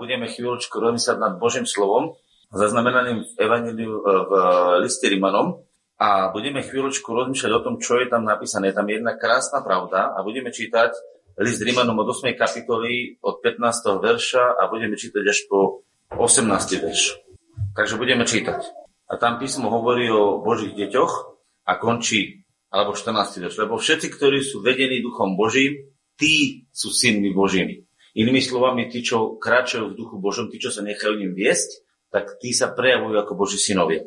Budeme chvíľočku rozmýšľať nad Božím slovom, zaznamenaným v, Evangeliu, e, v liste Rimanom a budeme chvíľočku rozmýšľať o tom, čo je tam napísané. Je tam jedna krásna pravda a budeme čítať list Rimanom od 8. kapitoly od 15. verša a budeme čítať až po 18. verš. Takže budeme čítať. A tam písmo hovorí o Božích deťoch a končí, alebo 14. verš. Lebo všetci, ktorí sú vedení duchom Božím, tí sú synmi Božími. Inými slovami, tí, čo kráčajú v duchu Božom, tí, čo sa nechajú ním viesť, tak tí sa prejavujú ako Boží synovia.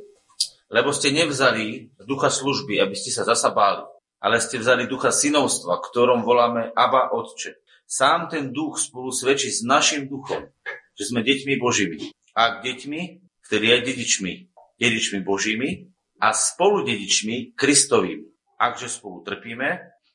Lebo ste nevzali ducha služby, aby ste sa zasa báli, ale ste vzali ducha synovstva, ktorom voláme Abba Otče. Sám ten duch spolu svedčí s našim duchom, že sme deťmi Božími. A deťmi, ktorí aj dedičmi, dedičmi Božími a spolu dedičmi Kristovými. Akže spolu trpíme,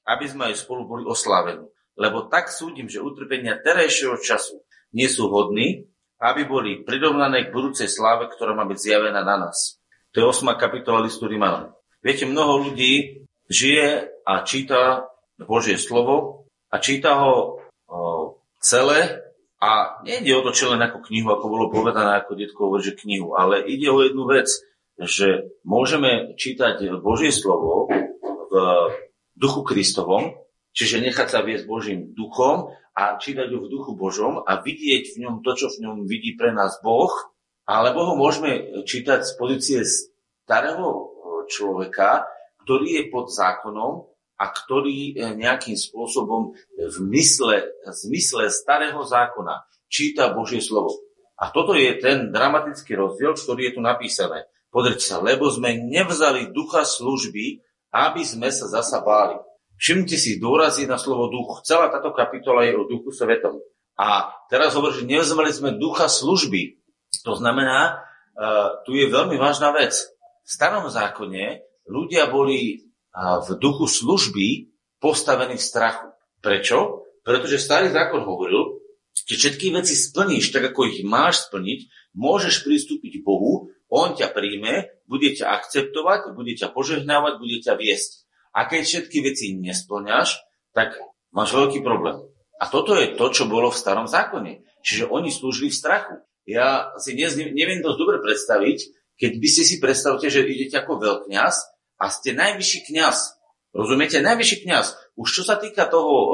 aby sme aj spolu boli oslávení lebo tak súdim, že utrpenia terajšieho času nie sú hodní, aby boli prirovnané k budúcej sláve, ktorá má byť zjavená na nás. To je 8. kapitola listu Rímanom. Viete, mnoho ľudí žije a číta Božie slovo a číta ho o, celé a nejde o to, či len ako knihu, ako bolo povedané, ako detko hovorí, že knihu, ale ide o jednu vec, že môžeme čítať Božie slovo v duchu Kristovom, Čiže nechať sa viesť Božím duchom a čítať ho v duchu Božom a vidieť v ňom to, čo v ňom vidí pre nás Boh, alebo ho môžeme čítať z pozície starého e, človeka, ktorý je pod zákonom a ktorý e, nejakým spôsobom v mysle, zmysle starého zákona číta Božie slovo. A toto je ten dramatický rozdiel, ktorý je tu napísané. Podrite sa, lebo sme nevzali ducha služby, aby sme sa zasa báli. Všimnite si, dôrazí na slovo duch. Celá táto kapitola je o duchu svetom. A teraz hovorí, že nevzmeli sme ducha služby. To znamená, uh, tu je veľmi vážna vec. V starom zákone ľudia boli uh, v duchu služby postavení v strachu. Prečo? Pretože starý zákon hovoril, že všetky veci splníš tak, ako ich máš splniť, môžeš pristúpiť k Bohu, On ťa príjme, bude ťa akceptovať, bude ťa požehnávať, bude ťa viesť. A keď všetky veci nesplňaš, tak máš veľký problém. A toto je to, čo bolo v starom zákone. Čiže oni slúžili v strachu. Ja si dnes neviem dosť dobre predstaviť, keď by ste si predstavte, že idete ako veľkňaz a ste najvyšší kňaz. Rozumiete? Najvyšší kňaz. Už čo sa týka toho uh,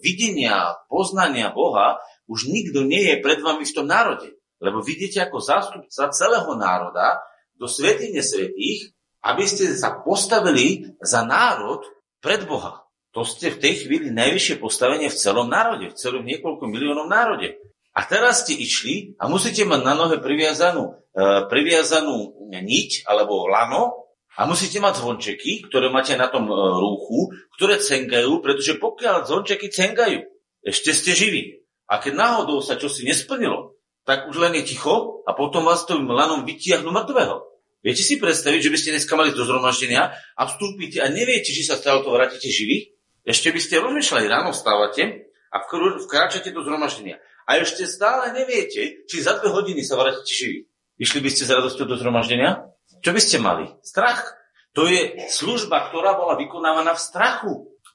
videnia, poznania Boha, už nikto nie je pred vami v tom národe. Lebo vidíte ako zástupca celého národa do svetine svetých aby ste sa postavili za národ pred Boha. To ste v tej chvíli najvyššie postavenie v celom národe, v celom niekoľko miliónov národe. A teraz ste išli a musíte mať na nohe priviazanú, e, priviazanú niť alebo lano a musíte mať zvončeky, ktoré máte na tom e, rúchu, ktoré cengajú, pretože pokiaľ zvončeky cengajú, ešte ste živí. A keď náhodou sa čosi nesplnilo, tak už len je ticho a potom vás tým lanom vytiahnu mŕtvého. Viete si predstaviť, že by ste dneska mali do zhromaždenia a vstúpite a neviete, či sa stále to vrátite živí? Ešte by ste rozmýšľali, ráno vstávate a vkráčate do zhromaždenia. A ešte stále neviete, či za dve hodiny sa vrátite živí. Išli by ste s radosťou do zhromaždenia? Čo by ste mali? Strach. To je služba, ktorá bola vykonávaná v strachu.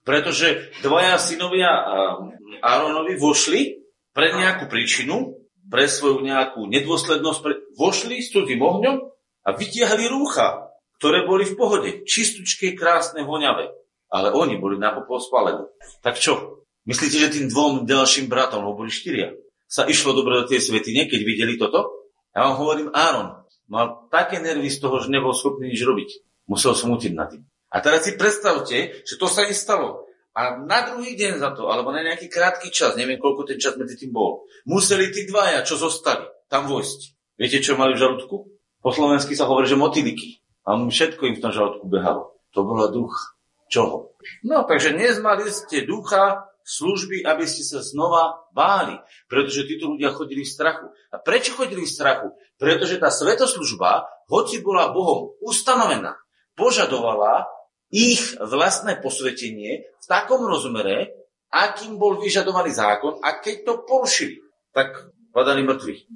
Pretože dvaja synovia Áronovi vošli pre nejakú príčinu, pre svoju nejakú nedôslednosť, pre... vošli s cudzým ohňom a vytiahli rúcha, ktoré boli v pohode, čistúčké, krásne, voňavé. Ale oni boli na popol spálení. Tak čo? Myslíte, že tým dvom ďalším bratom, lebo boli štyria, sa išlo dobre do tej svetine, keď videli toto? Ja vám hovorím, Áron mal také nervy z toho, že nebol schopný nič robiť. Musel smútiť nad tým. A teraz si predstavte, že to sa im stalo. A na druhý deň za to, alebo na nejaký krátky čas, neviem koľko ten čas medzi tým bol, museli tí dvaja, čo zostali, tam vojsť. Viete, čo mali v žalúdku? Po slovensky sa hovorí, že motiliky. A všetko im v tom žalúdku behalo. To bolo duch čoho? No, takže nezmali ste ducha služby, aby ste sa znova báli. Pretože títo ľudia chodili v strachu. A prečo chodili v strachu? Pretože tá svetoslužba, hoci bola Bohom ustanovená, požadovala ich vlastné posvetenie v takom rozmere, akým bol vyžadovaný zákon a keď to porušili, tak padali mŕtvi.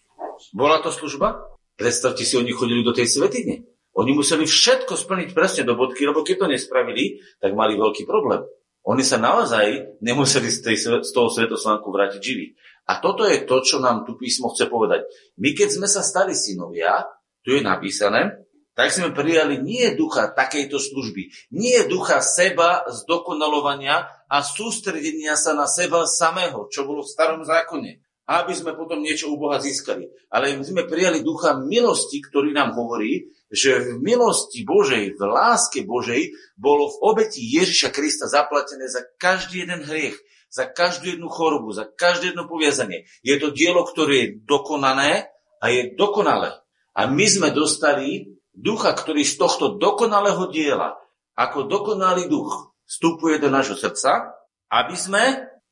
Bola to služba? Predstavte si, oni chodili do tej svetine. Oni museli všetko splniť presne do bodky, lebo keď to nespravili, tak mali veľký problém. Oni sa naozaj nemuseli z, tej, z toho svetosvánku vrátiť živí. A toto je to, čo nám tu písmo chce povedať. My keď sme sa stali synovia, tu je napísané, tak sme prijali nie ducha takejto služby, nie ducha seba zdokonalovania a sústredenia sa na seba samého, čo bolo v starom zákone, aby sme potom niečo u Boha získali. Ale sme prijali ducha milosti, ktorý nám hovorí, že v milosti Božej, v láske Božej bolo v obeti Ježiša Krista zaplatené za každý jeden hriech za každú jednu chorobu, za každé jedno poviazanie. Je to dielo, ktoré je dokonané a je dokonalé. A my sme dostali ducha, ktorý z tohto dokonalého diela, ako dokonalý duch, vstupuje do nášho srdca, aby sme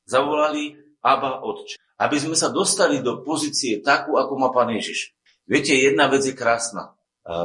zavolali Abba Otče. Aby sme sa dostali do pozície takú, ako má Pán Ježiš. Viete, jedna vec je krásna,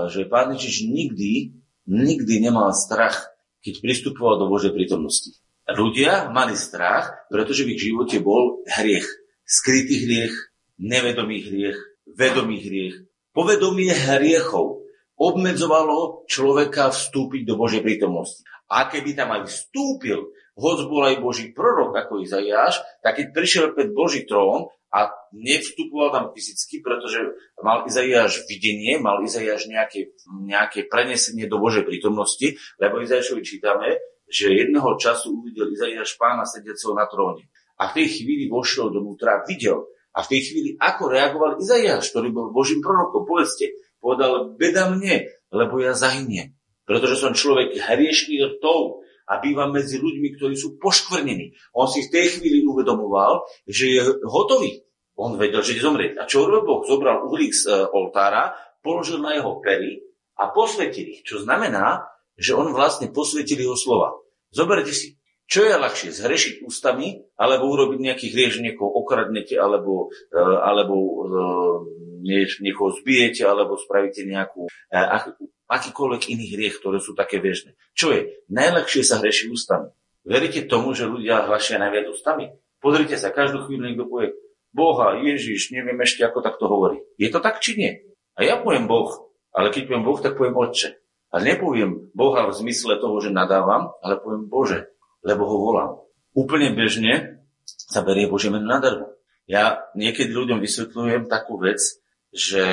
že Pán Ježiš nikdy, nikdy nemal strach, keď pristupoval do Božej prítomnosti. Ľudia mali strach, pretože v ich živote bol hriech. Skrytý hriech, nevedomý hriech, vedomý hriech. Povedomie hriechov obmedzovalo človeka vstúpiť do Božej prítomnosti. A keby tam aj vstúpil, hoď bol aj Boží prorok ako Izaiáš, tak keď prišiel pred Boží trón a nevstupoval tam fyzicky, pretože mal Izaiáš videnie, mal Izaiáš nejaké, nejaké prenesenie do Božej prítomnosti, lebo Izaiášovi čítame, že jedného času uvidel Izaiáš pána sediaceho na tróne. A v tej chvíli vošiel donútra, videl. A v tej chvíli, ako reagoval Izaiáš, ktorý bol Božím prorokom, povedzte, povedal, beda mne, lebo ja zahyniem. Pretože som človek hriešný rtov a bývam medzi ľuďmi, ktorí sú poškvrnení. On si v tej chvíli uvedomoval, že je hotový. On vedel, že ide zomrieť. A čo urobil Boh? Zobral uhlík z e, oltára, položil na jeho pery a posvetil ich. Čo znamená, že on vlastne posvetil jeho slova. Zoberte si, čo je ľahšie, zhrešiť ústami, alebo urobiť nejaký hrieš, niekoho okradnete, alebo, e, alebo e, niekoho zbijete, alebo spravíte nejakú, akýkoľvek iný hriech, ktoré sú také bežné. Čo je? Najľahšie sa hreší ústami. Veríte tomu, že ľudia hlašia najviac ústami? Pozrite sa, každú chvíľu niekto povie, Boha, Ježiš, neviem ešte, ako takto hovorí. Je to tak, či nie? A ja poviem Boh, ale keď poviem Boh, tak poviem Otče. A nepoviem Boha v zmysle toho, že nadávam, ale poviem Bože, lebo ho volám. Úplne bežne sa berie Božie meno nadarmo. Ja niekedy ľuďom vysvetľujem takú vec, že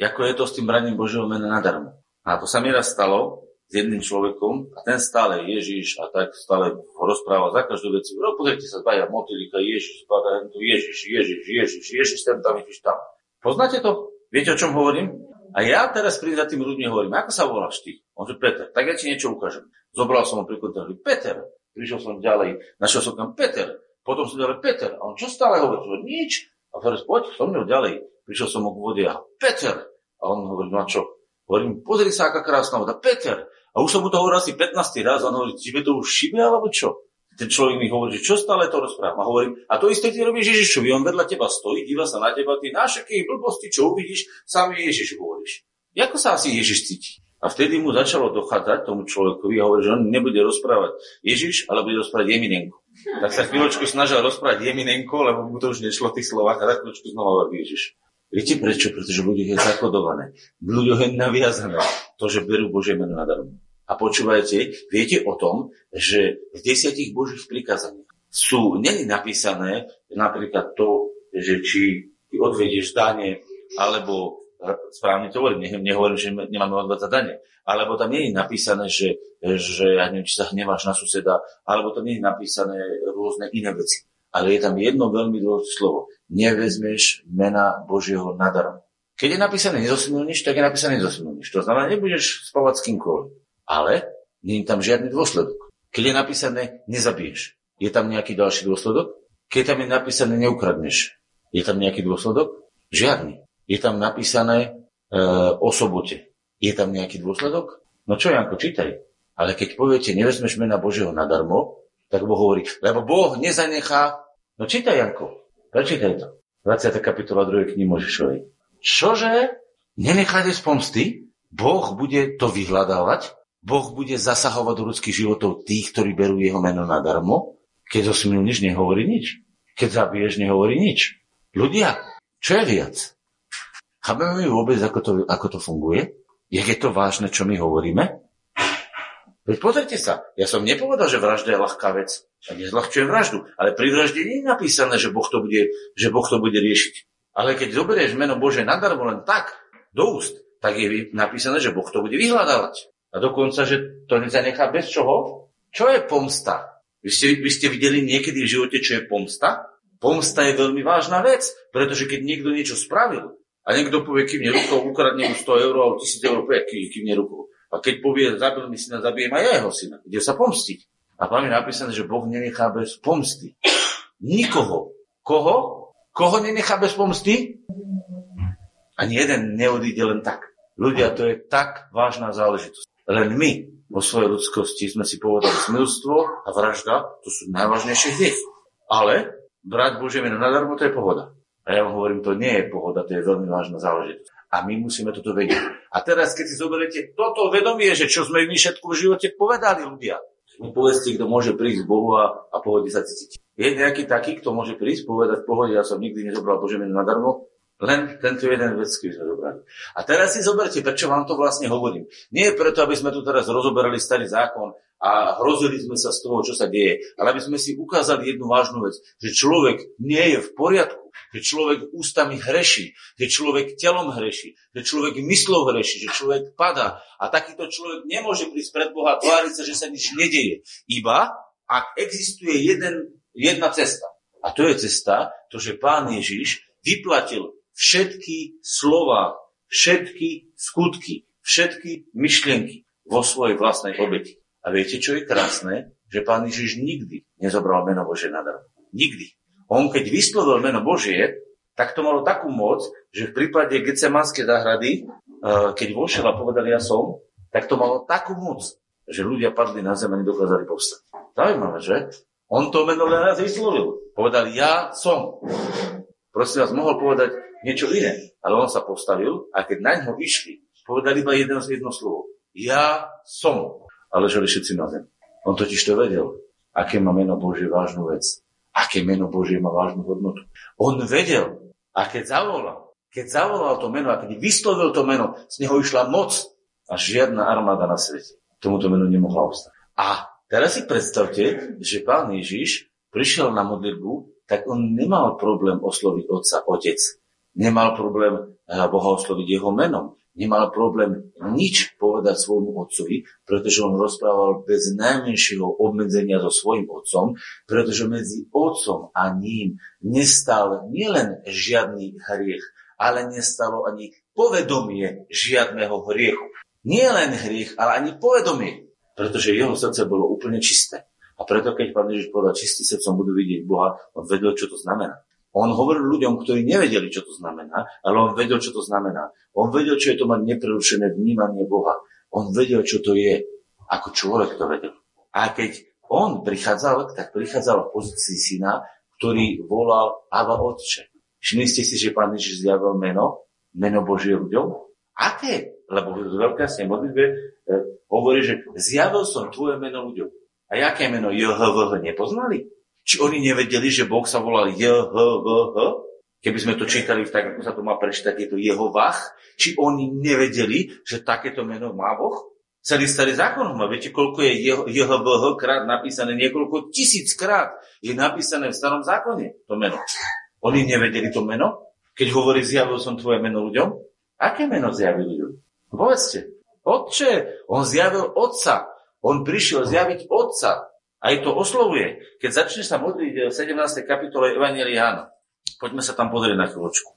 ako je to s tým braním Božieho mena nadarmo. A to sa mi raz stalo s jedným človekom a ten stále Ježiš a tak stále rozpráva za každú vec. No pozrite sa, dvaja motylika, Ježiš, tu Ježiš, Ježiš, Ježiš, Ježiš, tam, tam, Ježiš, tam. Poznáte to? Viete, o čom hovorím? A ja teraz prídem za tými ľuďmi hovorím, ako sa voláš ty? On že Peter, tak ja ti niečo ukážem. Zobral som ho príklad, hovorím, Peter. Prišiel som ďalej, našiel som tam Peter. Potom som ďalej Peter. A on čo stále hovorí? Nič. A hovorí, poď som mnou ďalej. Prišiel som ho k vode a Peter. A on hovorí, no a čo? Hovorím, pozri sa, aká krásna voda. Peter. A už som mu to hovoril asi 15. raz a on hovorí, čiže to už šibe alebo čo? ten človek mi hovorí, čo stále to rozprávam. A hovorím, a to isté ty robíš Ježišovi, on vedľa teba stojí, díva sa na teba, ty na všetky blbosti, čo uvidíš, sám Ježiš hovoríš. Ako sa asi Ježiš cíti? A vtedy mu začalo dochádzať tomu človekovi a hovorí, že on nebude rozprávať Ježiš, ale bude rozprávať Jeminenko. Tak sa chvíľočku snažil rozprávať Jeminenko, lebo mu to už nešlo v tých slovách a tak chvíľočku znova hovorí Ježiš. Viete prečo? Pretože ľudia je zakodované. Ľudia je naviazané to, že berú Božie meno nadarmo. A počúvajte, viete o tom, že v desiatich božích prikázaniach sú není napísané napríklad to, že či ty odvedieš dane, alebo e, správne to hovorím, nehovorím, že nemáme odvádzať dane, alebo tam nie je napísané, že, že ja neviem, či sa hneváš na suseda, alebo tam nie je napísané rôzne iné veci. Ale je tam jedno veľmi dôležité slovo. Nevezmeš mena Božieho nadarmo. Keď je napísané nezosmilníš, tak je napísané nezosmilníš. To znamená, nebudeš spávať s kýmkoľvek ale nie je tam žiadny dôsledok. Keď je napísané nezabiješ, je tam nejaký ďalší dôsledok? Keď tam je napísané neukradneš, je tam nejaký dôsledok? Žiadny. Je tam napísané e, o sobote. Je tam nejaký dôsledok? No čo, Janko, čítaj. Ale keď poviete, nevezmeš mena Božieho nadarmo, tak Boh hovorí, lebo Boh nezanechá. No čítaj, Janko, prečítaj to. 20. kapitola 2. knihy Možišovej. Čože? Nenechajte z pomsty? Boh bude to vyhľadávať Boh bude zasahovať do ľudských životov tých, ktorí berú jeho meno nadarmo? Keď nič, nehovorí nič. Keď zabiješ, nehovorí nič. Ľudia, čo je viac? Chápeme mi vôbec, ako to, ako to funguje? Je to vážne, čo my hovoríme? Veď pozrite sa, ja som nepovedal, že vražda je ľahká vec. Ja nezľahčujem vraždu, ale pri vražde nie je napísané, že Boh to bude, že boh to bude riešiť. Ale keď zoberieš meno Bože nadarmo len tak, do úst, tak je napísané, že Boh to bude vyhľadávať. A dokonca, že to nezanechá bez čoho? Čo je pomsta? Vy ste, vy ste videli niekedy v živote, čo je pomsta? Pomsta je veľmi vážna vec, pretože keď niekto niečo spravil a niekto povie, kým rukou, ukradne mu 100 eur alebo 1000 eur, povie, kým rukou. A keď povie, zabil mi syna, zabijem aj jeho syna. Ide sa pomstiť. A tam je napísané, že Boh nenechá bez pomsty. Nikoho. Koho? Koho nenechá bez pomsty? Ani jeden neodíde len tak. Ľudia, to je tak vážna záležitosť. Len my vo svojej ľudskosti sme si povedali smilstvo a vražda, to sú najvážnejšie hriechy. Ale brať Božie meno nadarmo, to je pohoda. A ja vám hovorím, to nie je pohoda, to je veľmi vážna záležitosť. A my musíme toto vedieť. A teraz, keď si zoberiete toto vedomie, že čo sme my všetko v živote povedali ľudia, mi povedzte, kto môže prísť k Bohu a, a pohode sa cítiť. Je nejaký taký, kto môže prísť, povedať v pohode, ja som nikdy nezobral Bože meno nadarmo, len tento jeden vec, ktorý sme zobrali. A teraz si zoberte, prečo vám to vlastne hovorím. Nie preto, aby sme tu teraz rozoberali starý zákon a hrozili sme sa z toho, čo sa deje, ale aby sme si ukázali jednu vážnu vec, že človek nie je v poriadku, že človek ústami hreší, že človek telom hreší, že človek myslou hreší, že človek padá a takýto človek nemôže prísť pred Boha a tváriť sa, že sa nič nedeje. Iba ak existuje jeden, jedna cesta. A to je cesta, to, že Pán Ježiš vyplatil všetky slova, všetky skutky, všetky myšlienky vo svojej vlastnej obeti. A viete, čo je krásne? Že pán Ježiš nikdy nezobral meno Bože nadarmo. Nikdy. On keď vyslovil meno Božie, tak to malo takú moc, že v prípade Getsemanskej záhrady, eh, keď vošiel a povedal ja som, tak to malo takú moc, že ľudia padli na zem a nedokázali povstať. Zaujímavé, že? On to meno len raz vyslovil. Povedal ja som. Prosím vás, mohol povedať niečo iné. Ale on sa postavil a keď na ňo išli, povedali iba jedno, jedno slovo. Ja som. A leželi všetci na zem. On totiž to vedel, aké má meno Božie vážnu vec. Aké meno Božie má vážnu hodnotu. On vedel. A keď zavolal, keď zavolal to meno a keď vyslovil to meno, z neho išla moc a žiadna armáda na svete tomuto menu nemohla ostať. A teraz si predstavte, že pán Ježiš prišiel na modlitbu, tak on nemal problém osloviť otca, otec nemal problém eh, Boha osloviť jeho menom. Nemal problém nič povedať svojmu otcovi, pretože on rozprával bez najmenšieho obmedzenia so svojim otcom, pretože medzi otcom a ním nestal nielen žiadny hriech, ale nestalo ani povedomie žiadného hriechu. Nie len hriech, ale ani povedomie, pretože jeho srdce bolo úplne čisté. A preto, keď pán Ježiš povedal, čistý srdcom budú vidieť Boha, on vedel, čo to znamená. On hovoril ľuďom, ktorí nevedeli, čo to znamená, ale on vedel, čo to znamená. On vedel, čo je to mať neprerušené vnímanie Boha. On vedel, čo to je. Ako človek to vedel. A keď on prichádzal, tak prichádzal v pozícii syna, ktorý volal Ava Otče. Všimli ste si, že pán Ježiš zjavil meno, meno Božie ľuďom? Aké? Lebo v veľkásnej modlitbe e, hovorí, že zjavil som tvoje meno ľuďom. A jaké meno JHVH nepoznali? Či oni nevedeli, že Boh sa volal JHVH? Keby sme to čítali tak, ako sa to má prečítať, je to jeho vach. Či oni nevedeli, že takéto meno má Boh? Celý starý zákon má. Viete, koľko je JHVH krát napísané? Niekoľko tisíc krát je napísané v starom zákone to meno. Oni nevedeli to meno? Keď hovorí, zjavil som tvoje meno ľuďom? Aké meno zjavil ľuďom? Povedzte. Otče, on zjavil otca. On prišiel zjaviť otca. Aj to oslovuje. Keď začneš sa modliť v 17. kapitole Evangelia Jána, poďme sa tam pozrieť na chvíľočku.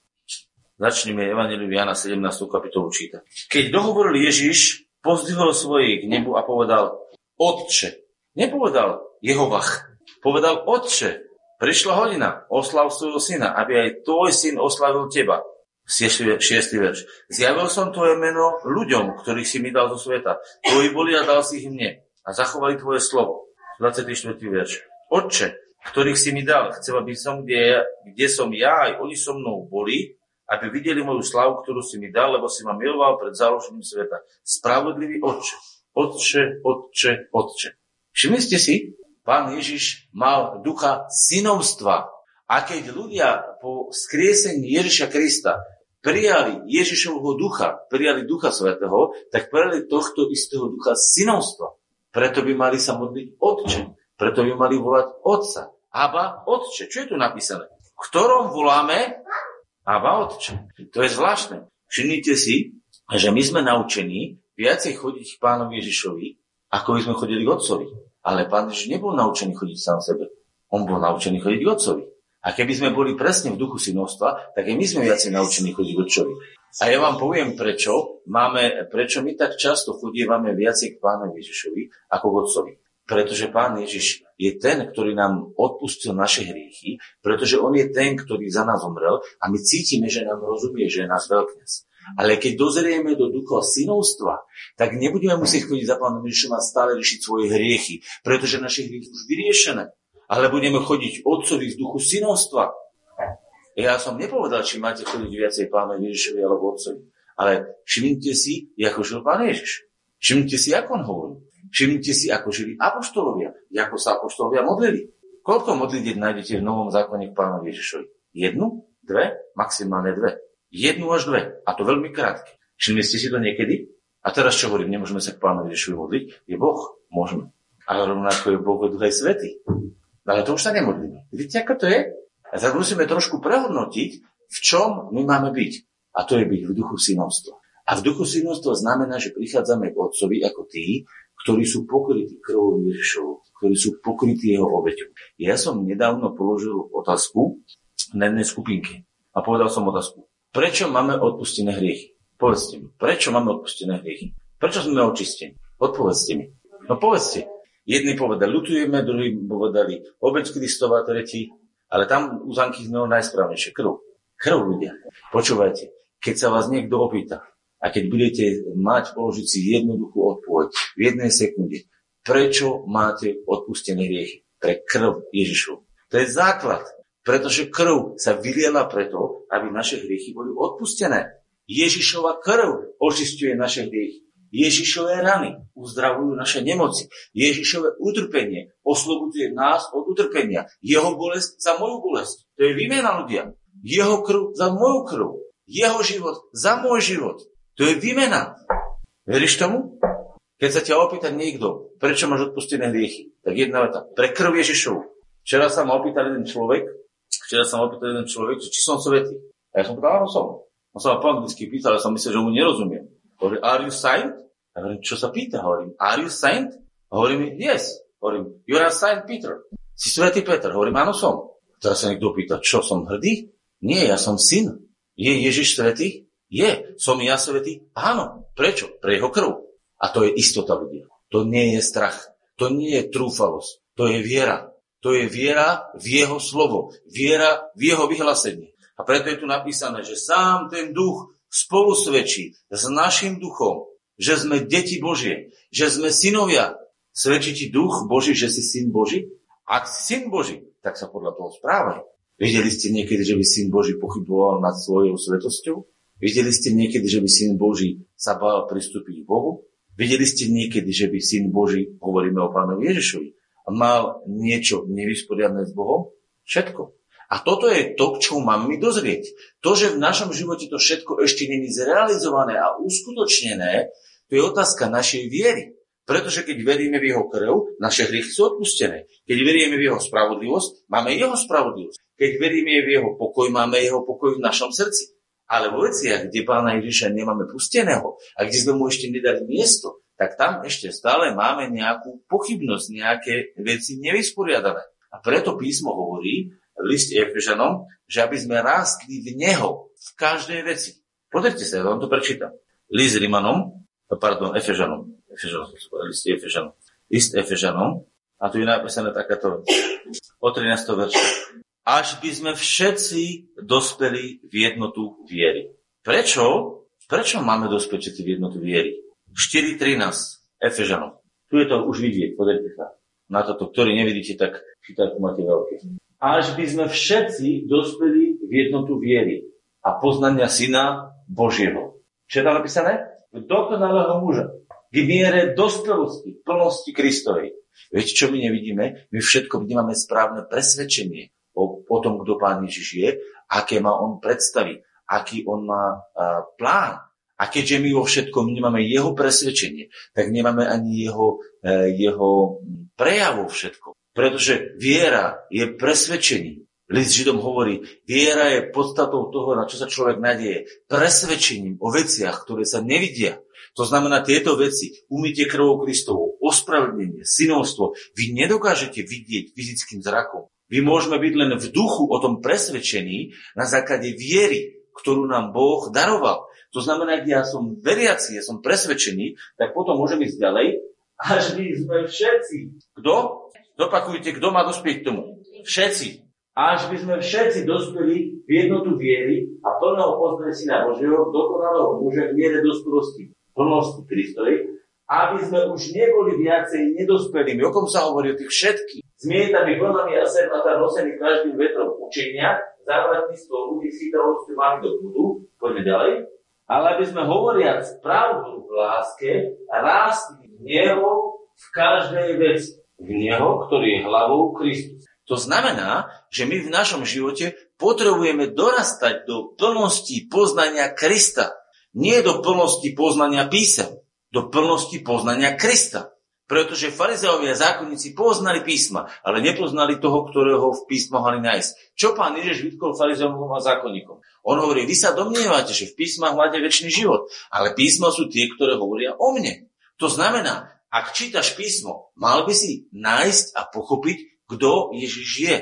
Začneme Evangeliu Jána 17. kapitolu čítať. Keď dohovoril Ježiš, pozdvihol svojich k nebu a povedal Otče. Nepovedal Jehovach. Povedal Otče. Prišla hodina, oslav svojho syna, aby aj tvoj syn oslavil teba. Šiestý verš. Zjavil som tvoje meno ľuďom, ktorých si mi dal zo sveta. Tvoji boli a dal si ich mne. A zachovali tvoje slovo. 24. verš. Otče, ktorých si mi dal, chcem, aby som, kde, kde som ja, aj oni so mnou boli, aby videli moju slavu, ktorú si mi dal, lebo si ma miloval pred založením sveta. Spravodlivý Otče. Otče, Otče, Otče. Všimli ste si? Pán Ježiš mal ducha synovstva. A keď ľudia po skriesení Ježiša Krista prijali Ježišovho ducha, prijali ducha svetého, tak prijali tohto istého ducha synovstva. Preto by mali sa modliť Otče. Preto by mali volať Otca. Aba, Otče. Čo je tu napísané? V ktorom voláme Aba, Otče. To je zvláštne. Všimnite si, že my sme naučení viacej chodiť k pánovi Ježišovi, ako by sme chodili k Otcovi. Ale pán Ježiš nebol naučený chodiť sám sebe. On bol naučený chodiť k Otcovi. A keby sme boli presne v duchu synovstva, tak aj my sme viacej naučení chodiť k Otcovi. A ja vám poviem, prečo, máme, prečo my tak často chodievame viacej k pánovi Ježišovi ako k Otcovi. Pretože Pán Ježiš je ten, ktorý nám odpustil naše hriechy, pretože On je ten, ktorý za nás umrel a my cítime, že nám rozumie, že je nás veľkňaz. Ale keď dozrieme do ducha synovstva, tak nebudeme musieť chodiť za Pánom Ježišom a stále riešiť svoje hriechy, pretože naše hriechy už vyriešené. Ale budeme chodiť Otcovi v duchu synovstva. Ja som nepovedal, či máte chodiť viacej Pánovi Ježišovi alebo Otcovi. Ale všimnite si, ako žil Pán Ježiš. Všimnite si, ako on hovorí. Všimnite si, ako žili apoštolovia, ako sa apoštolovia modlili. Koľko modlitieb nájdete v Novom zákone k pánovi Ježišovi? Jednu? Dve? Maximálne dve. Jednu až dve. A to veľmi krátke. Všimli ste si to niekedy? A teraz čo hovorím, nemôžeme sa k pánovi Ježišovi modliť? Je Boh? Môžeme. Ale rovnako je Boh aj svetý. Ale to už sa nemodlíme. Vidíte, ako to je? A tak musíme trošku prehodnotiť, v čom my máme byť. A to je byť v duchu synovstva. A v duchu synovstva znamená, že prichádzame k Otcovi ako tí, ktorí sú pokrytí krvou Ježišovou, ktorí sú pokrytí jeho obeťou. Ja som nedávno položil otázku na jednej skupinke a povedal som otázku. Prečo máme odpustené hriechy? Povedzte mi, prečo máme odpustené hriechy? Prečo sme očistení? Odpovedzte mi. No povedzte. Jedni povedali, ľutujeme, druhí povedali, obeď Kristova, tretí, ale tam u Zanky sme najsprávnejšie. Krv. Krv ľudia. Počúvajte, keď sa vás niekto opýta, a keď budete mať položiť si jednoduchú odpoveď v jednej sekunde, prečo máte odpustené hriechy? Pre krv Ježišu. To je základ. Pretože krv sa vyliela preto, aby naše hriechy boli odpustené. Ježišova krv očistuje naše hriechy. Ježišové rany uzdravujú naše nemoci. Ježišové utrpenie oslobodzuje nás od utrpenia. Jeho bolesť za moju bolesť. To je výmena ľudia. Jeho krv za moju krv. Jeho život za môj život. To je výmena. Veríš tomu? Keď sa ťa opýta niekto, prečo máš odpustené hriechy, tak jedna veta. Pre krv Ježišovu. Včera sa ma opýtal jeden človek, včera sa ma opýtal jeden človek, či som svetý. A ja som povedal, áno som. On sa ma po anglicky pýtal, ale som myslel, že mu nerozumiem. Hovorí, are you saint? A hovorím, čo sa pýta? Hovorím, are you? A hovorí mi, yes. Hovorím, you are saint Peter. Si svetý Peter. Hovorím, áno som. Teraz sa niekto pýta, čo som hrdý? Nie, ja som syn. Je Ježiš svetý? Je. Som ja svetý? Áno. Prečo? Pre jeho krv. A to je istota ľudia. To nie je strach. To nie je trúfalosť. To je viera. To je viera v jeho slovo. Viera v jeho vyhlásenie. A preto je tu napísané, že sám ten duch spolu s našim duchom, že sme deti Božie, že sme synovia. Svedčí ti duch Boží, že si syn Boží? Ak si syn Boží, tak sa podľa toho správaj. Videli ste niekedy, že by syn Boží pochyboval nad svojou svetosťou? Videli ste niekedy, že by Syn Boží sa bál pristúpiť k Bohu? Videli ste niekedy, že by Syn Boží, hovoríme o Pánovi Ježišovi, mal niečo nevysporiadne s Bohom? Všetko. A toto je to, k čomu máme my dozrieť. To, že v našom živote to všetko ešte není zrealizované a uskutočnené, to je otázka našej viery. Pretože keď veríme v jeho krv, naše hriechy sú odpustené. Keď veríme v jeho spravodlivosť, máme jeho spravodlivosť. Keď veríme v jeho pokoj, máme jeho pokoj v našom srdci. Ale vo veciach, kde pána Ježiša nemáme pusteného a kde sme mu ešte nedali miesto, tak tam ešte stále máme nejakú pochybnosť, nejaké veci nevysporiadané. A preto písmo hovorí v liste Efežanom, že aby sme rástli v Neho v každej veci. Pozrite sa, ja vám to prečítam. List Rimanom, pardon, Efežanom, Efežanom, list Efežanom, list Efežanom, a tu je napísané takáto o 13. verša až by sme všetci dospeli v jednotu viery. Prečo? Prečo máme všetci v jednotu viery? 4.13 Efežanov. Tu je to už vidieť, pozrite sa. Na toto, ktorý nevidíte, tak čítajte, máte veľké. Až by sme všetci dospeli v jednotu viery a poznania Syna Božieho. Čo je tam napísané? Dokonalého muža. K miere dospelosti, plnosti Kristovej. Viete, čo my nevidíme? My všetko vnímame správne presvedčenie o, o tom, kto Pán Ježiš je, aké má on predstavy, aký on má a, plán. A keďže my vo všetkom nemáme jeho presvedčenie, tak nemáme ani jeho, e, jeho prejav vo všetkom. Pretože viera je presvedčením. List Židom hovorí, viera je podstatou toho, na čo sa človek nadieje. Presvedčením o veciach, ktoré sa nevidia. To znamená tieto veci, umytie krvou Kristovou, ospravedlnenie, synovstvo, vy nedokážete vidieť fyzickým zrakom. Vy môžeme byť len v duchu o tom presvedčení na základe viery, ktorú nám Boh daroval. To znamená, ak ja som veriaci, ja som presvedčený, tak potom môžem ísť ďalej, až my sme všetci. Kto? Dopakujte, kto má dospieť k tomu? Všetci. Až by sme všetci dospeli v jednotu viery a plného poznania Syna Božieho, dokonalého muža v miere dospelosti, plnosti Kristovej, aby sme už neboli viacej nedospelými. O kom sa hovorí o tých všetkých? Zmietami vlnami a sem a tam nosení každým vetrom učenia, závratníctvo ľudí si mali do budu, poďme ďalej, ale aby sme hovoriac pravdu v láske, rástli v Neho v každej veci. V Neho, ktorý je hlavou Kristus. To znamená, že my v našom živote potrebujeme dorastať do plnosti poznania Krista. Nie do plnosti poznania písem, do plnosti poznania Krista. Pretože farizeovia zákonníci poznali písma, ale nepoznali toho, ktorého v písmo mali nájsť. Čo pán Ježiš vytkol farizeom a zákonníkom? On hovorí, vy sa domnievate, že v písmach máte väčší život, ale písma sú tie, ktoré hovoria o mne. To znamená, ak čítaš písmo, mal by si nájsť a pochopiť, kto Ježiš je,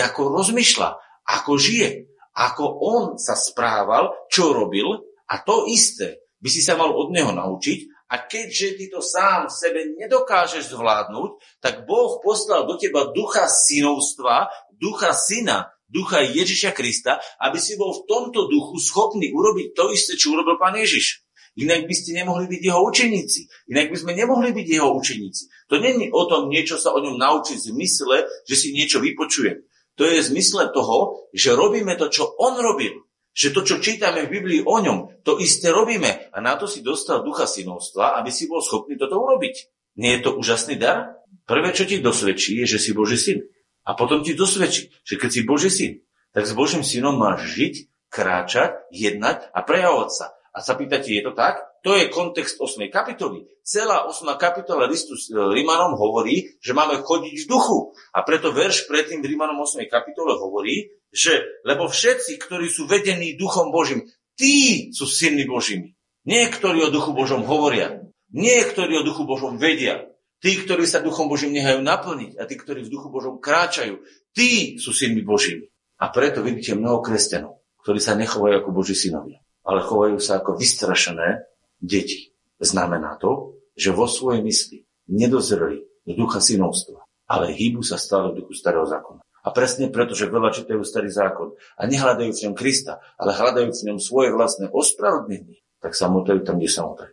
ako rozmýšľa, ako žije, ako on sa správal, čo robil a to isté by si sa mal od neho naučiť a keďže ty to sám v sebe nedokážeš zvládnuť, tak Boh poslal do teba ducha synovstva, ducha syna, ducha Ježiša Krista, aby si bol v tomto duchu schopný urobiť to isté, čo urobil pán Ježiš. Inak by ste nemohli byť jeho učeníci. Inak by sme nemohli byť jeho učeníci. To není o tom niečo sa o ňom naučiť v zmysle, že si niečo vypočujem. To je v zmysle toho, že robíme to, čo on robil. Že to, čo čítame v Biblii o ňom, to isté robíme. A na to si dostal ducha synovstva, aby si bol schopný toto urobiť. Nie je to úžasný dar? Prvé, čo ti dosvedčí, je, že si Boží syn. A potom ti dosvedčí, že keď si Boží syn, tak s Božím synom máš žiť, kráčať, jednať a prejavovať sa. A sa pýtate, je to tak? To je kontext 8. kapitoly. Celá 8. kapitola listu s e, Rímanom hovorí, že máme chodiť v duchu. A preto verš predtým v Rímanom 8. kapitole hovorí, že lebo všetci, ktorí sú vedení duchom Božím, tí sú synmi Božími. Nie, ktorí o duchu Božom hovoria. Nie, ktorí o duchu Božom vedia. Tí, ktorí sa duchom Božím nehajú naplniť a tí, ktorí v duchu Božom kráčajú, tí sú synmi Božími. A preto vidíte mnoho kresťanov, ktorí sa nechovajú ako Boží synovia ale chovajú sa ako vystrašené deti. Znamená to, že vo svojej mysli nedozreli do ducha synovstva, ale hýbu sa stále v duchu starého zákona. A presne preto, že veľa čítajú starý zákon a nehľadajú v ňom Krista, ale hľadajú v ňom svoje vlastné ospravedlnenie, tak sa motajú tam, kde sa motajú.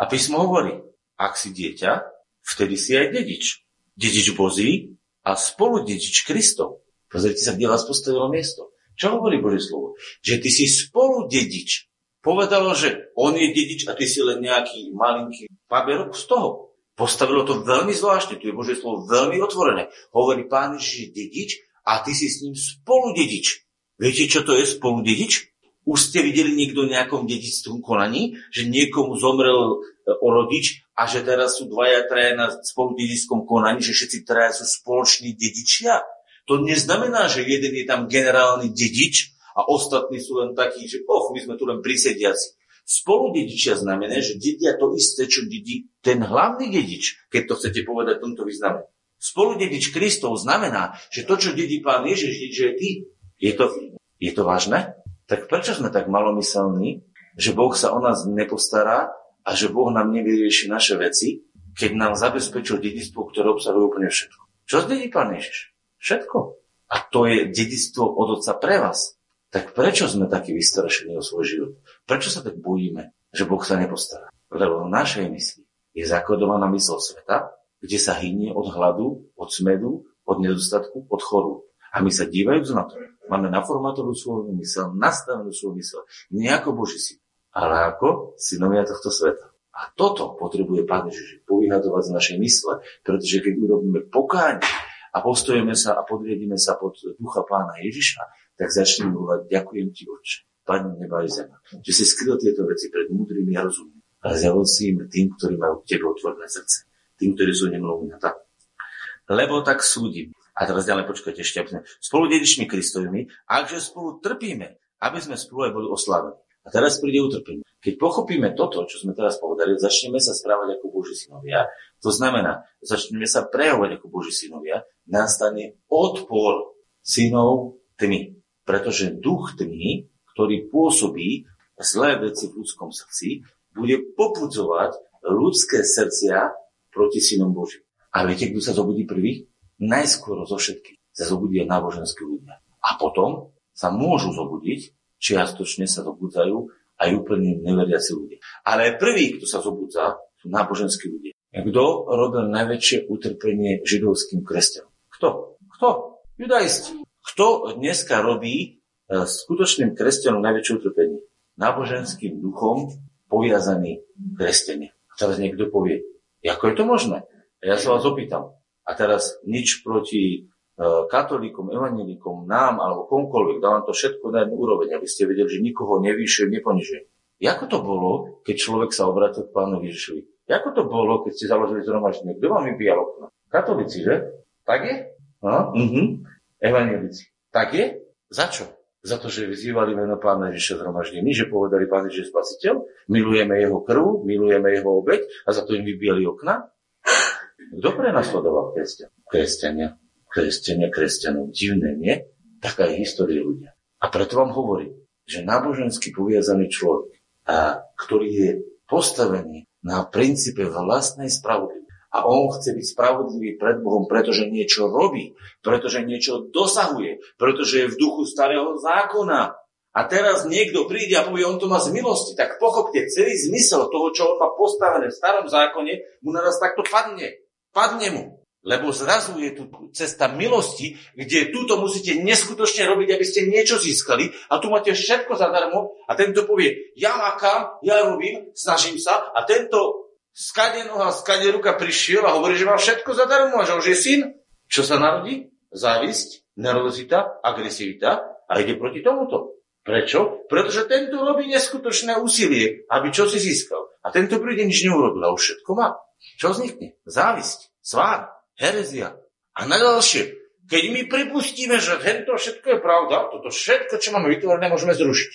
A písmo hovorí, ak si dieťa, vtedy si aj dedič. Dedič Bozí a spolu dedič Kristov. Pozrite sa, kde vás postavilo miesto. Čo hovorí Božie slovo? Že ty si spolu dedič. Povedalo, že on je dedič a ty si len nejaký malinký paberok z toho. Postavilo to veľmi zvláštne, tu je Božie slovo veľmi otvorené. Hovorí pán že je dedič a ty si s ním spolu dedič. Viete, čo to je spolu dedič? Už ste videli niekto v nejakom dedičstvom konaní, že niekomu zomrel e, o rodič a že teraz sú dvaja, traja na spolu dedičskom konaní, že všetci traja sú spoloční dedičia? To neznamená, že jeden je tam generálny dedič a ostatní sú len takí, že och, my sme tu len prisediaci. Spolu dedičia znamená, že dedia to isté, čo dedí ten hlavný dedič, keď to chcete povedať v tomto význame. Spolu dedič Kristov znamená, že to, čo dedí pán Ježiš, že je ty. Je to, je to vážne? Tak prečo sme tak malomyselní, že Boh sa o nás nepostará a že Boh nám nevyrieši naše veci, keď nám zabezpečil dedictvo, ktoré obsahuje úplne všetko. Čo zdedí pán Ježiš? Všetko. A to je dedictvo od Otca pre vás. Tak prečo sme takí vystrašení o svoj život? Prečo sa tak bojíme, že Boh sa nepostará? Lebo v našej mysli je zakodovaná mysl sveta, kde sa hynie od hladu, od smedu, od nedostatku, od chorú. A my sa dívajúc na to, máme naformatovanú svoju mysel, nastavenú svoju mysel, nie ako Boží syn, ale ako synovia tohto sveta. A toto potrebuje Pán Ježiš povyhadovať z našej mysle, pretože keď urobíme pokánie, a postojíme sa a podriedíme sa pod ducha pána Ježiša, tak začneme volať, ďakujem ti, oče, Pane neba aj zema, že si skryl tieto veci pred múdrymi a rozumnými. A zjavil tým, ktorí majú k tebe otvorené srdce. Tým, ktorí sú nemluvňatá. lebo tak súdim. A teraz ďalej počkajte ešte, aby sme spolu dedičmi Kristovými, akže spolu trpíme, aby sme spolu aj boli oslávení. A teraz príde utrpenie. Keď pochopíme toto, čo sme teraz povedali, začneme sa správať ako Boží synovia, to znamená, začneme sa prejavovať ako Boží synovia, nastane odpor synov tmy. Pretože duch tmy, ktorý pôsobí zlé veci v ľudskom srdci, bude popudzovať ľudské srdcia proti synom Božím. A viete, kto sa zobudí prvý? Najskôr zo všetkých sa zobudia náboženskí ľudia. A potom sa môžu zobudiť, čiastočne sa zobudzajú aj úplne neveriaci ľudia. Ale prvý, kto sa zobudza, sú náboženskí ľudia. Kto robil najväčšie utrpenie židovským kresťanom? Kto? Kto? Judaisti. Kto dneska robí e, skutočným kresťanom najväčšie utrpenie? Náboženským duchom poviazaný kresťania. A teraz niekto povie, ako je to možné? A ja sa vás opýtam. A teraz nič proti e, katolíkom, evangelíkom, nám alebo komkoľvek, dávam to všetko na jednu úroveň, aby ste vedeli, že nikoho nevýšujem, neponižujem. Ako to bolo, keď človek sa obrátil k pánu Ježišovi? Ako to bolo, keď ste založili zhromaždenie? Kto vám vybíjal okna? Katolíci, že? Tak je? No? Mhm. Evangelici. Tak je? Za čo? Za to, že vyzývali meno pána Ježiša zhromaždení, že povedali pán Ježiš spasiteľ, milujeme jeho krv, milujeme jeho obeď a za to im vybíjali okna? Kto prenasledoval kresťan? Kresťania. Kresťania, kresťanov. Divné, nie? Taká je história ľudia. A preto vám hovorím, že nábožensky poviazaný človek, a ktorý je postavený na princípe vlastnej spravodlivosti, a on chce byť spravodlivý pred Bohom, pretože niečo robí, pretože niečo dosahuje, pretože je v duchu starého zákona. A teraz niekto príde a povie, on to má z milosti, tak pochopte, celý zmysel toho, čo on má postavené v starom zákone, mu naraz takto padne. Padne mu. Lebo zrazu je tu cesta milosti, kde túto musíte neskutočne robiť, aby ste niečo získali a tu máte všetko zadarmo a tento povie, ja makám, ja robím, snažím sa a tento skade noha, skade ruka prišiel a hovorí, že má všetko zadarmo a že už je syn. Čo sa narodí? Závisť, nervozita, agresivita a ide proti tomuto. Prečo? Pretože tento robí neskutočné úsilie, aby čo si získal. A tento príde nič neurobil a už všetko má. Čo vznikne? Závisť, svár, herezia. A na ďalšie, keď my pripustíme, že tento všetko je pravda, toto všetko, čo máme vytvorené, môžeme zrušiť.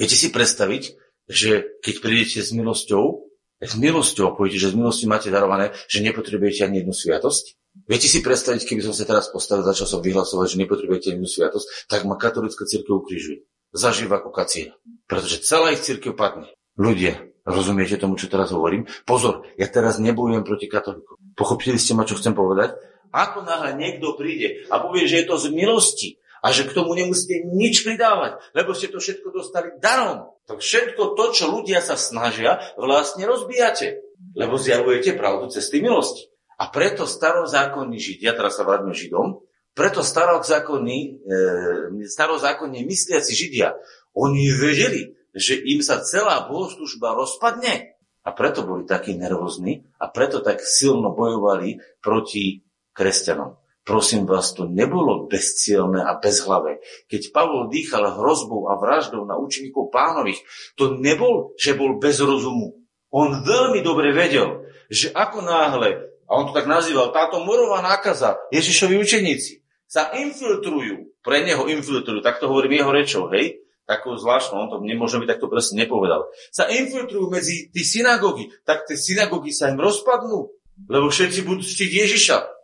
Viete si predstaviť, že keď prídete s milosťou, s milosťou, poviete, že z milosti máte darované, že nepotrebujete ani jednu sviatosť? Viete si predstaviť, keby som sa teraz postavil, začal som vyhlasovať, že nepotrebujete jednu sviatosť, tak ma katolická církev ukrižuje. Zažíva ako kacíra. Pretože celá ich církev padne. Ľudia, rozumiete tomu, čo teraz hovorím? Pozor, ja teraz nebojujem proti katolíkom. Pochopili ste ma, čo chcem povedať? Ako náhle niekto príde a povie, že je to z milosti, a že k tomu nemusíte nič pridávať, lebo ste to všetko dostali darom. Tak všetko to, čo ľudia sa snažia, vlastne rozbijate, lebo zjavujete pravdu cesty milosti. A preto starozákonní Židia, teraz sa vráťme Židom, preto starozákonní, e, starozákonní mysliaci Židia, oni vedeli, že im sa celá bohoslužba rozpadne. A preto boli takí nervózni a preto tak silno bojovali proti kresťanom. Prosím vás, to nebolo bezcielné a bezhlavé. Keď Pavol dýchal hrozbou a vraždou na učeníkov pánových, to nebol, že bol bez rozumu. On veľmi dobre vedel, že ako náhle, a on to tak nazýval, táto morová nákaza, Ježišovi učeníci, sa infiltrujú, pre neho infiltrujú, tak to hovorím jeho rečou, hej, takou zvláštnou, on to nemôže byť takto presne nepovedal, sa infiltrujú medzi tí synagógy, tak tie synagógy sa im rozpadnú, lebo všetci budú ctiť Ježiša.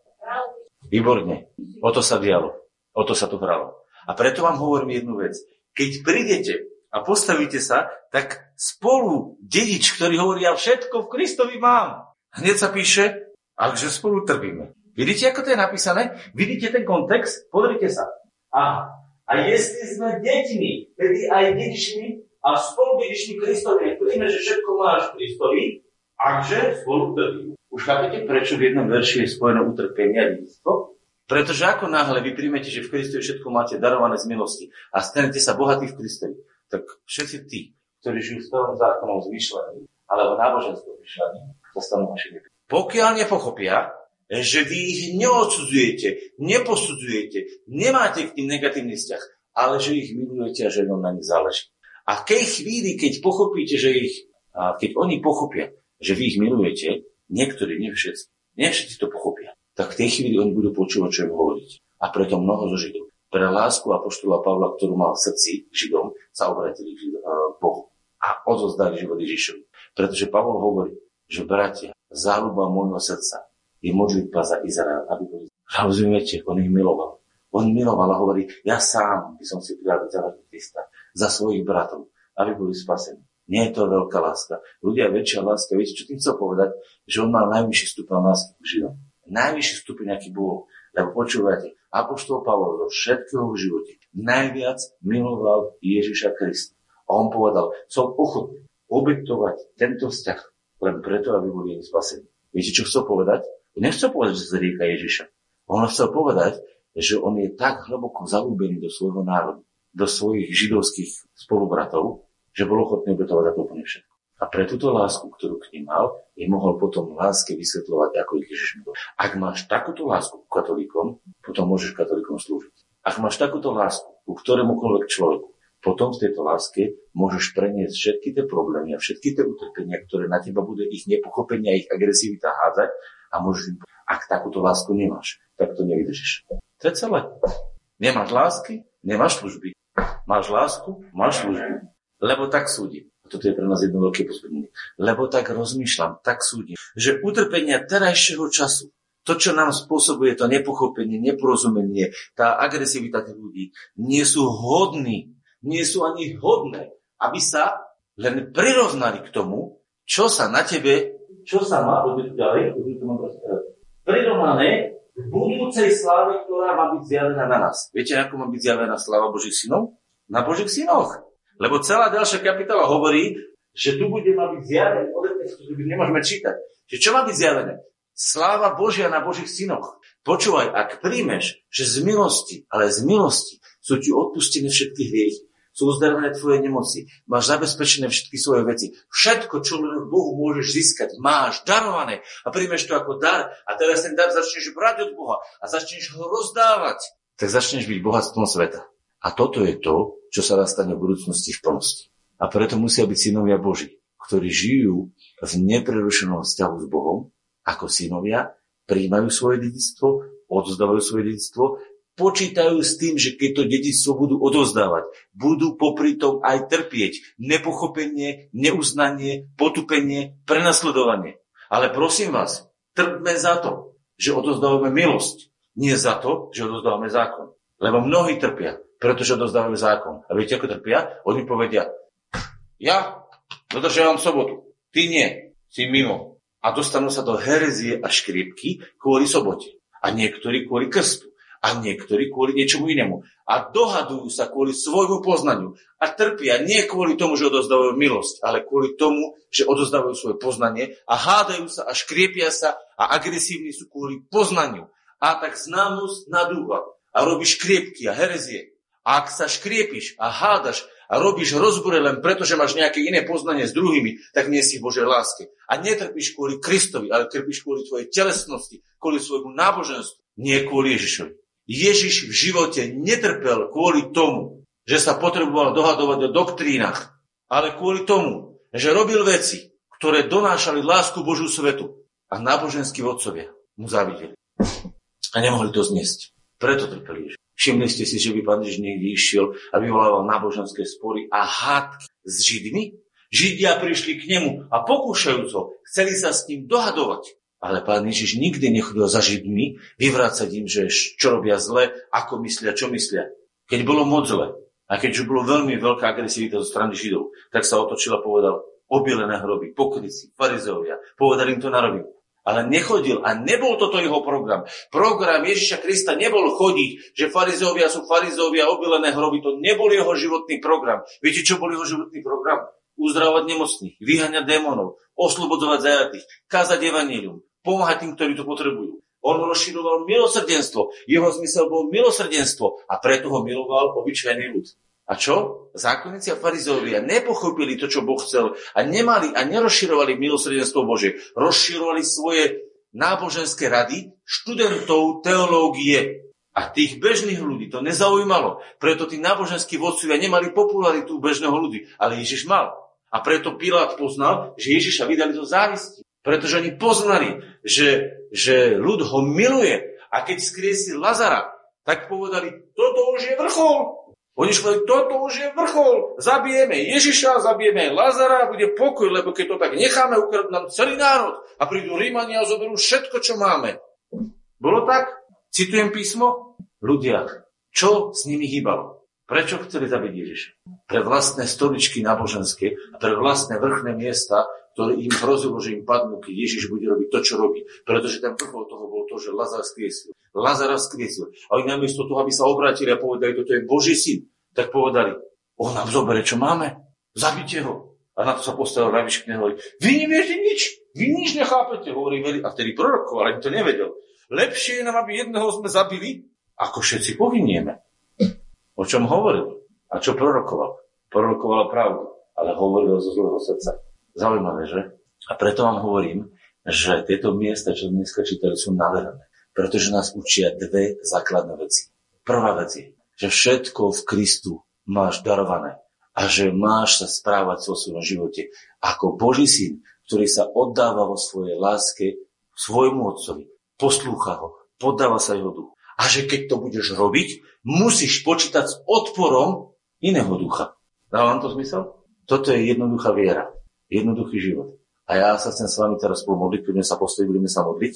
Výborne. O to sa dialo. O to sa to hralo. A preto vám hovorím jednu vec. Keď prídete a postavíte sa, tak spolu dedič, ktorý hovorí, ja všetko v Kristovi mám. Hneď sa píše, že spolu trpíme. Vidíte, ako to je napísané? Vidíte ten kontext? Pozrite sa. A, a jestli sme deťmi, tedy aj dedičmi a spolu dedičmi Kristovi, ktorými, že všetko máš Kristovi, akže spolu trpíme. Už chápete, prečo v jednom verši je spojené utrpenie a dedictvo? Pretože ako náhle vy príjmete, že v Kristovi všetko máte darované z milosti a stanete sa bohatí v Kristovi, tak všetci tí, ktorí žijú starom zákonom zmyšľaní alebo náboženskom zmyšľaní, sa stanú vašimi. Pokiaľ nepochopia, že vy ich neodsudzujete, neposudzujete, nemáte k tým negatívny vzťah, ale že ich milujete a že na nich záleží. A v tej chvíli, keď pochopíte, že ich, keď oni pochopia, že vy ich milujete, Niektorí, nie všetci. Nie všetci to pochopia. tak v tej chvíli oni budú počúvať, čo im hovoriť. A preto mnoho zo Židov pre lásku apoštola Pavla, ktorú mal v srdci Židom, sa obratili k Bohu a odozdali život Ježišovi. Pretože Pavol hovorí, že bratia, záľuba môjho srdca je modlitba za Izrael, aby boli... Rozumiete, on ich miloval. On miloval a hovorí, ja sám by som si prijal za Krista, za svojich bratov, aby boli spasení. Nie je to veľká láska. Ľudia, väčšia láska. Viete, čo tým chcel povedať? Že on mal najvyšší stupeň lásky k Židom. Najvyšší stupeň, aký bol. Lebo počúvate, Apoštol Pavol zo všetkého v živote najviac miloval Ježiša Krista. A on povedal, som ochotný obetovať tento vzťah len preto, aby boli spasení. Viete, čo chcel povedať? Nechcel povedať, že sa zrieka Ježiša. On chcel povedať, že on je tak hlboko zalúbený do svojho národa, do svojich židovských spolubratov, že bol ochotný obetovať za to úplne všetko. A pre túto lásku, ktorú k ním mal, je mohol potom láske vysvetľovať, ako ich Ježiš miloval. Ak máš takúto lásku k katolíkom, potom môžeš katolíkom slúžiť. Ak máš takúto lásku ku ktorémukoľvek človeku, potom v tejto láske môžeš preniesť všetky tie problémy a všetky tie utrpenia, ktoré na teba bude ich nepochopenie ich agresivita hádzať a môžeš im ak takúto lásku nemáš, tak to nevydržíš. To je celé. Nemáš lásky, nemáš služby. Máš lásku, máš služby. Lebo tak súdi. A toto je pre nás jedno veľké pozbudenie. Lebo tak rozmýšľam, tak súdim, že utrpenia terajšieho času, to, čo nám spôsobuje to nepochopenie, neporozumenie, tá agresivita tých ľudí, nie sú hodní, nie sú ani hodné, aby sa len prirovnali k tomu, čo sa na tebe, čo sa má, ďalej, prirovnané k budúcej sláve, ktorá má byť zjavená na nás. Viete, ako má byť zjavená sláva Božích synov? Na Božích synoch. Lebo celá ďalšia kapitola hovorí, že tu bude má byť zjavené, ktorý nemôžeme čítať. Že čo má byť zjavené? Sláva Božia na Božích synoch. Počúvaj, ak príjmeš, že z milosti, ale z milosti sú ti odpustené všetky hriechy, sú uzdravené tvoje nemoci, máš zabezpečené všetky svoje veci. Všetko, čo len Bohu môžeš získať, máš darované a príjmeš to ako dar a teraz ten dar začneš brať od Boha a začneš ho rozdávať, tak začneš byť bohatstvom sveta. A toto je to, čo sa stane v budúcnosti v plnosti. A preto musia byť synovia Boží, ktorí žijú v neprerušenom vzťahu s Bohom, ako synovia, príjmajú svoje dedictvo, odzdávajú svoje dedictvo, počítajú s tým, že keď to dedictvo budú odozdávať, budú popri tom aj trpieť nepochopenie, neuznanie, potupenie, prenasledovanie. Ale prosím vás, trpme za to, že odozdávame milosť, nie za to, že odozdávame zákon. Lebo mnohí trpia pretože dozdávajú zákon. A viete, ako trpia? Oni povedia, ja dodržiavam sobotu, ty nie, si mimo. A dostanú sa do herezie a škriepky kvôli sobote. A niektorí kvôli krstu. A niektorí kvôli niečomu inému. A dohadujú sa kvôli svojmu poznaniu. A trpia nie kvôli tomu, že odozdávajú milosť, ale kvôli tomu, že odozdávajú svoje poznanie a hádajú sa a škriepia sa a agresívni sú kvôli poznaniu. A tak známosť nadúva a robíš škriepky a herezie ak sa škriepiš a hádaš a robíš rozbore len preto, že máš nejaké iné poznanie s druhými, tak nie si Božej láske. A netrpíš kvôli Kristovi, ale trpíš kvôli tvojej telesnosti, kvôli svojmu náboženstvu, nie kvôli Ježišovi. Ježiš v živote netrpel kvôli tomu, že sa potreboval dohadovať o doktrínach, ale kvôli tomu, že robil veci, ktoré donášali lásku Božú svetu. A náboženskí vodcovia mu závideli. A nemohli to zniesť. Preto trpel Ježiš. Všimli ste si, že by pán Ježiš niekde išiel a vyvolával náboženské spory a hádky s Židmi? Židia prišli k nemu a pokúšajúc ho, chceli sa s ním dohadovať. Ale pán Ježiš nikdy nechodil za Židmi vyvrácať im, že čo robia zle, ako myslia, čo myslia. Keď bolo moc zle a keď už bolo veľmi veľká agresivita zo strany Židov, tak sa otočil a povedal, obilené hroby, pokryci, farizeovia, povedal im to na rovinu. Ale nechodil a nebol toto jeho program. Program Ježiša Krista nebol chodiť, že farizovia sú farizovia, obilené hroby. To nebol jeho životný program. Viete, čo bol jeho životný program? Uzdravovať nemocných, vyháňať démonov, oslobodovať zajatých, kázať evanílium, pomáhať tým, ktorí to potrebujú. On rozširoval milosrdenstvo. Jeho zmysel bol milosrdenstvo a preto ho miloval obyčajný ľud. A čo? Zákonníci a farizovia nepochopili to, čo Boh chcel a nemali a nerozširovali milosrdenstvo Bože. Rozširovali svoje náboženské rady študentov teológie. A tých bežných ľudí to nezaujímalo. Preto tí náboženskí vodcovia nemali popularitu bežného ľudí. Ale Ježiš mal. A preto Pilát poznal, že Ježiša vydali do závisti. Pretože oni poznali, že že ľud ho miluje. A keď skriesil Lazara, tak povedali, toto už je vrchol. Oni povedali, toto už je vrchol. Zabijeme Ježiša, zabijeme Lazara, bude pokoj, lebo keď to tak necháme, ukradnú nám celý národ. A prídu Rímania a zoberú všetko, čo máme. Bolo tak? Citujem písmo? Ľudia, čo s nimi hýbalo? Prečo chceli zabiť Ježiša? Pre vlastné stoličky náboženské a pre vlastné vrchné miesta, ktoré im hrozilo, že im padnú, keď Ježiš bude robiť to, čo robí. Pretože ten vrchol toho bol to, že Lazar skriesil. Lazara skriesil. A oni namiesto toho, aby sa obrátili a povedali, toto je Boží syn, tak povedali, on nám zoberie, čo máme, zabite ho. A na to sa postavil Raviš a hovorí, vy neviete nič, vy nič nechápete, hovorí, a vtedy prorokoval, ale to nevedel. Lepšie je nám, aby jedného sme zabili, ako všetci pohynieme. O čom hovoril? A čo prorokoval? Prorokoval pravdu, ale hovoril zo zlého srdca. Zaujímavé, že? A preto vám hovorím, že tieto miesta, čo dneska čítali, sú nádherné. Pretože nás učia dve základné veci. Prvá vec je, že všetko v Kristu máš darované a že máš sa správať vo svojom živote ako Boží syn, ktorý sa oddáva vo svojej láske svojmu otcovi, poslúcha ho, podáva sa jeho duchu. A že keď to budeš robiť, musíš počítať s odporom iného ducha. Dáva vám to zmysel? Toto je jednoduchá viera. Jednoduchý život. A ja sa chcem s vami teraz pomodliť, keď sa postaviť, budeme sa modliť.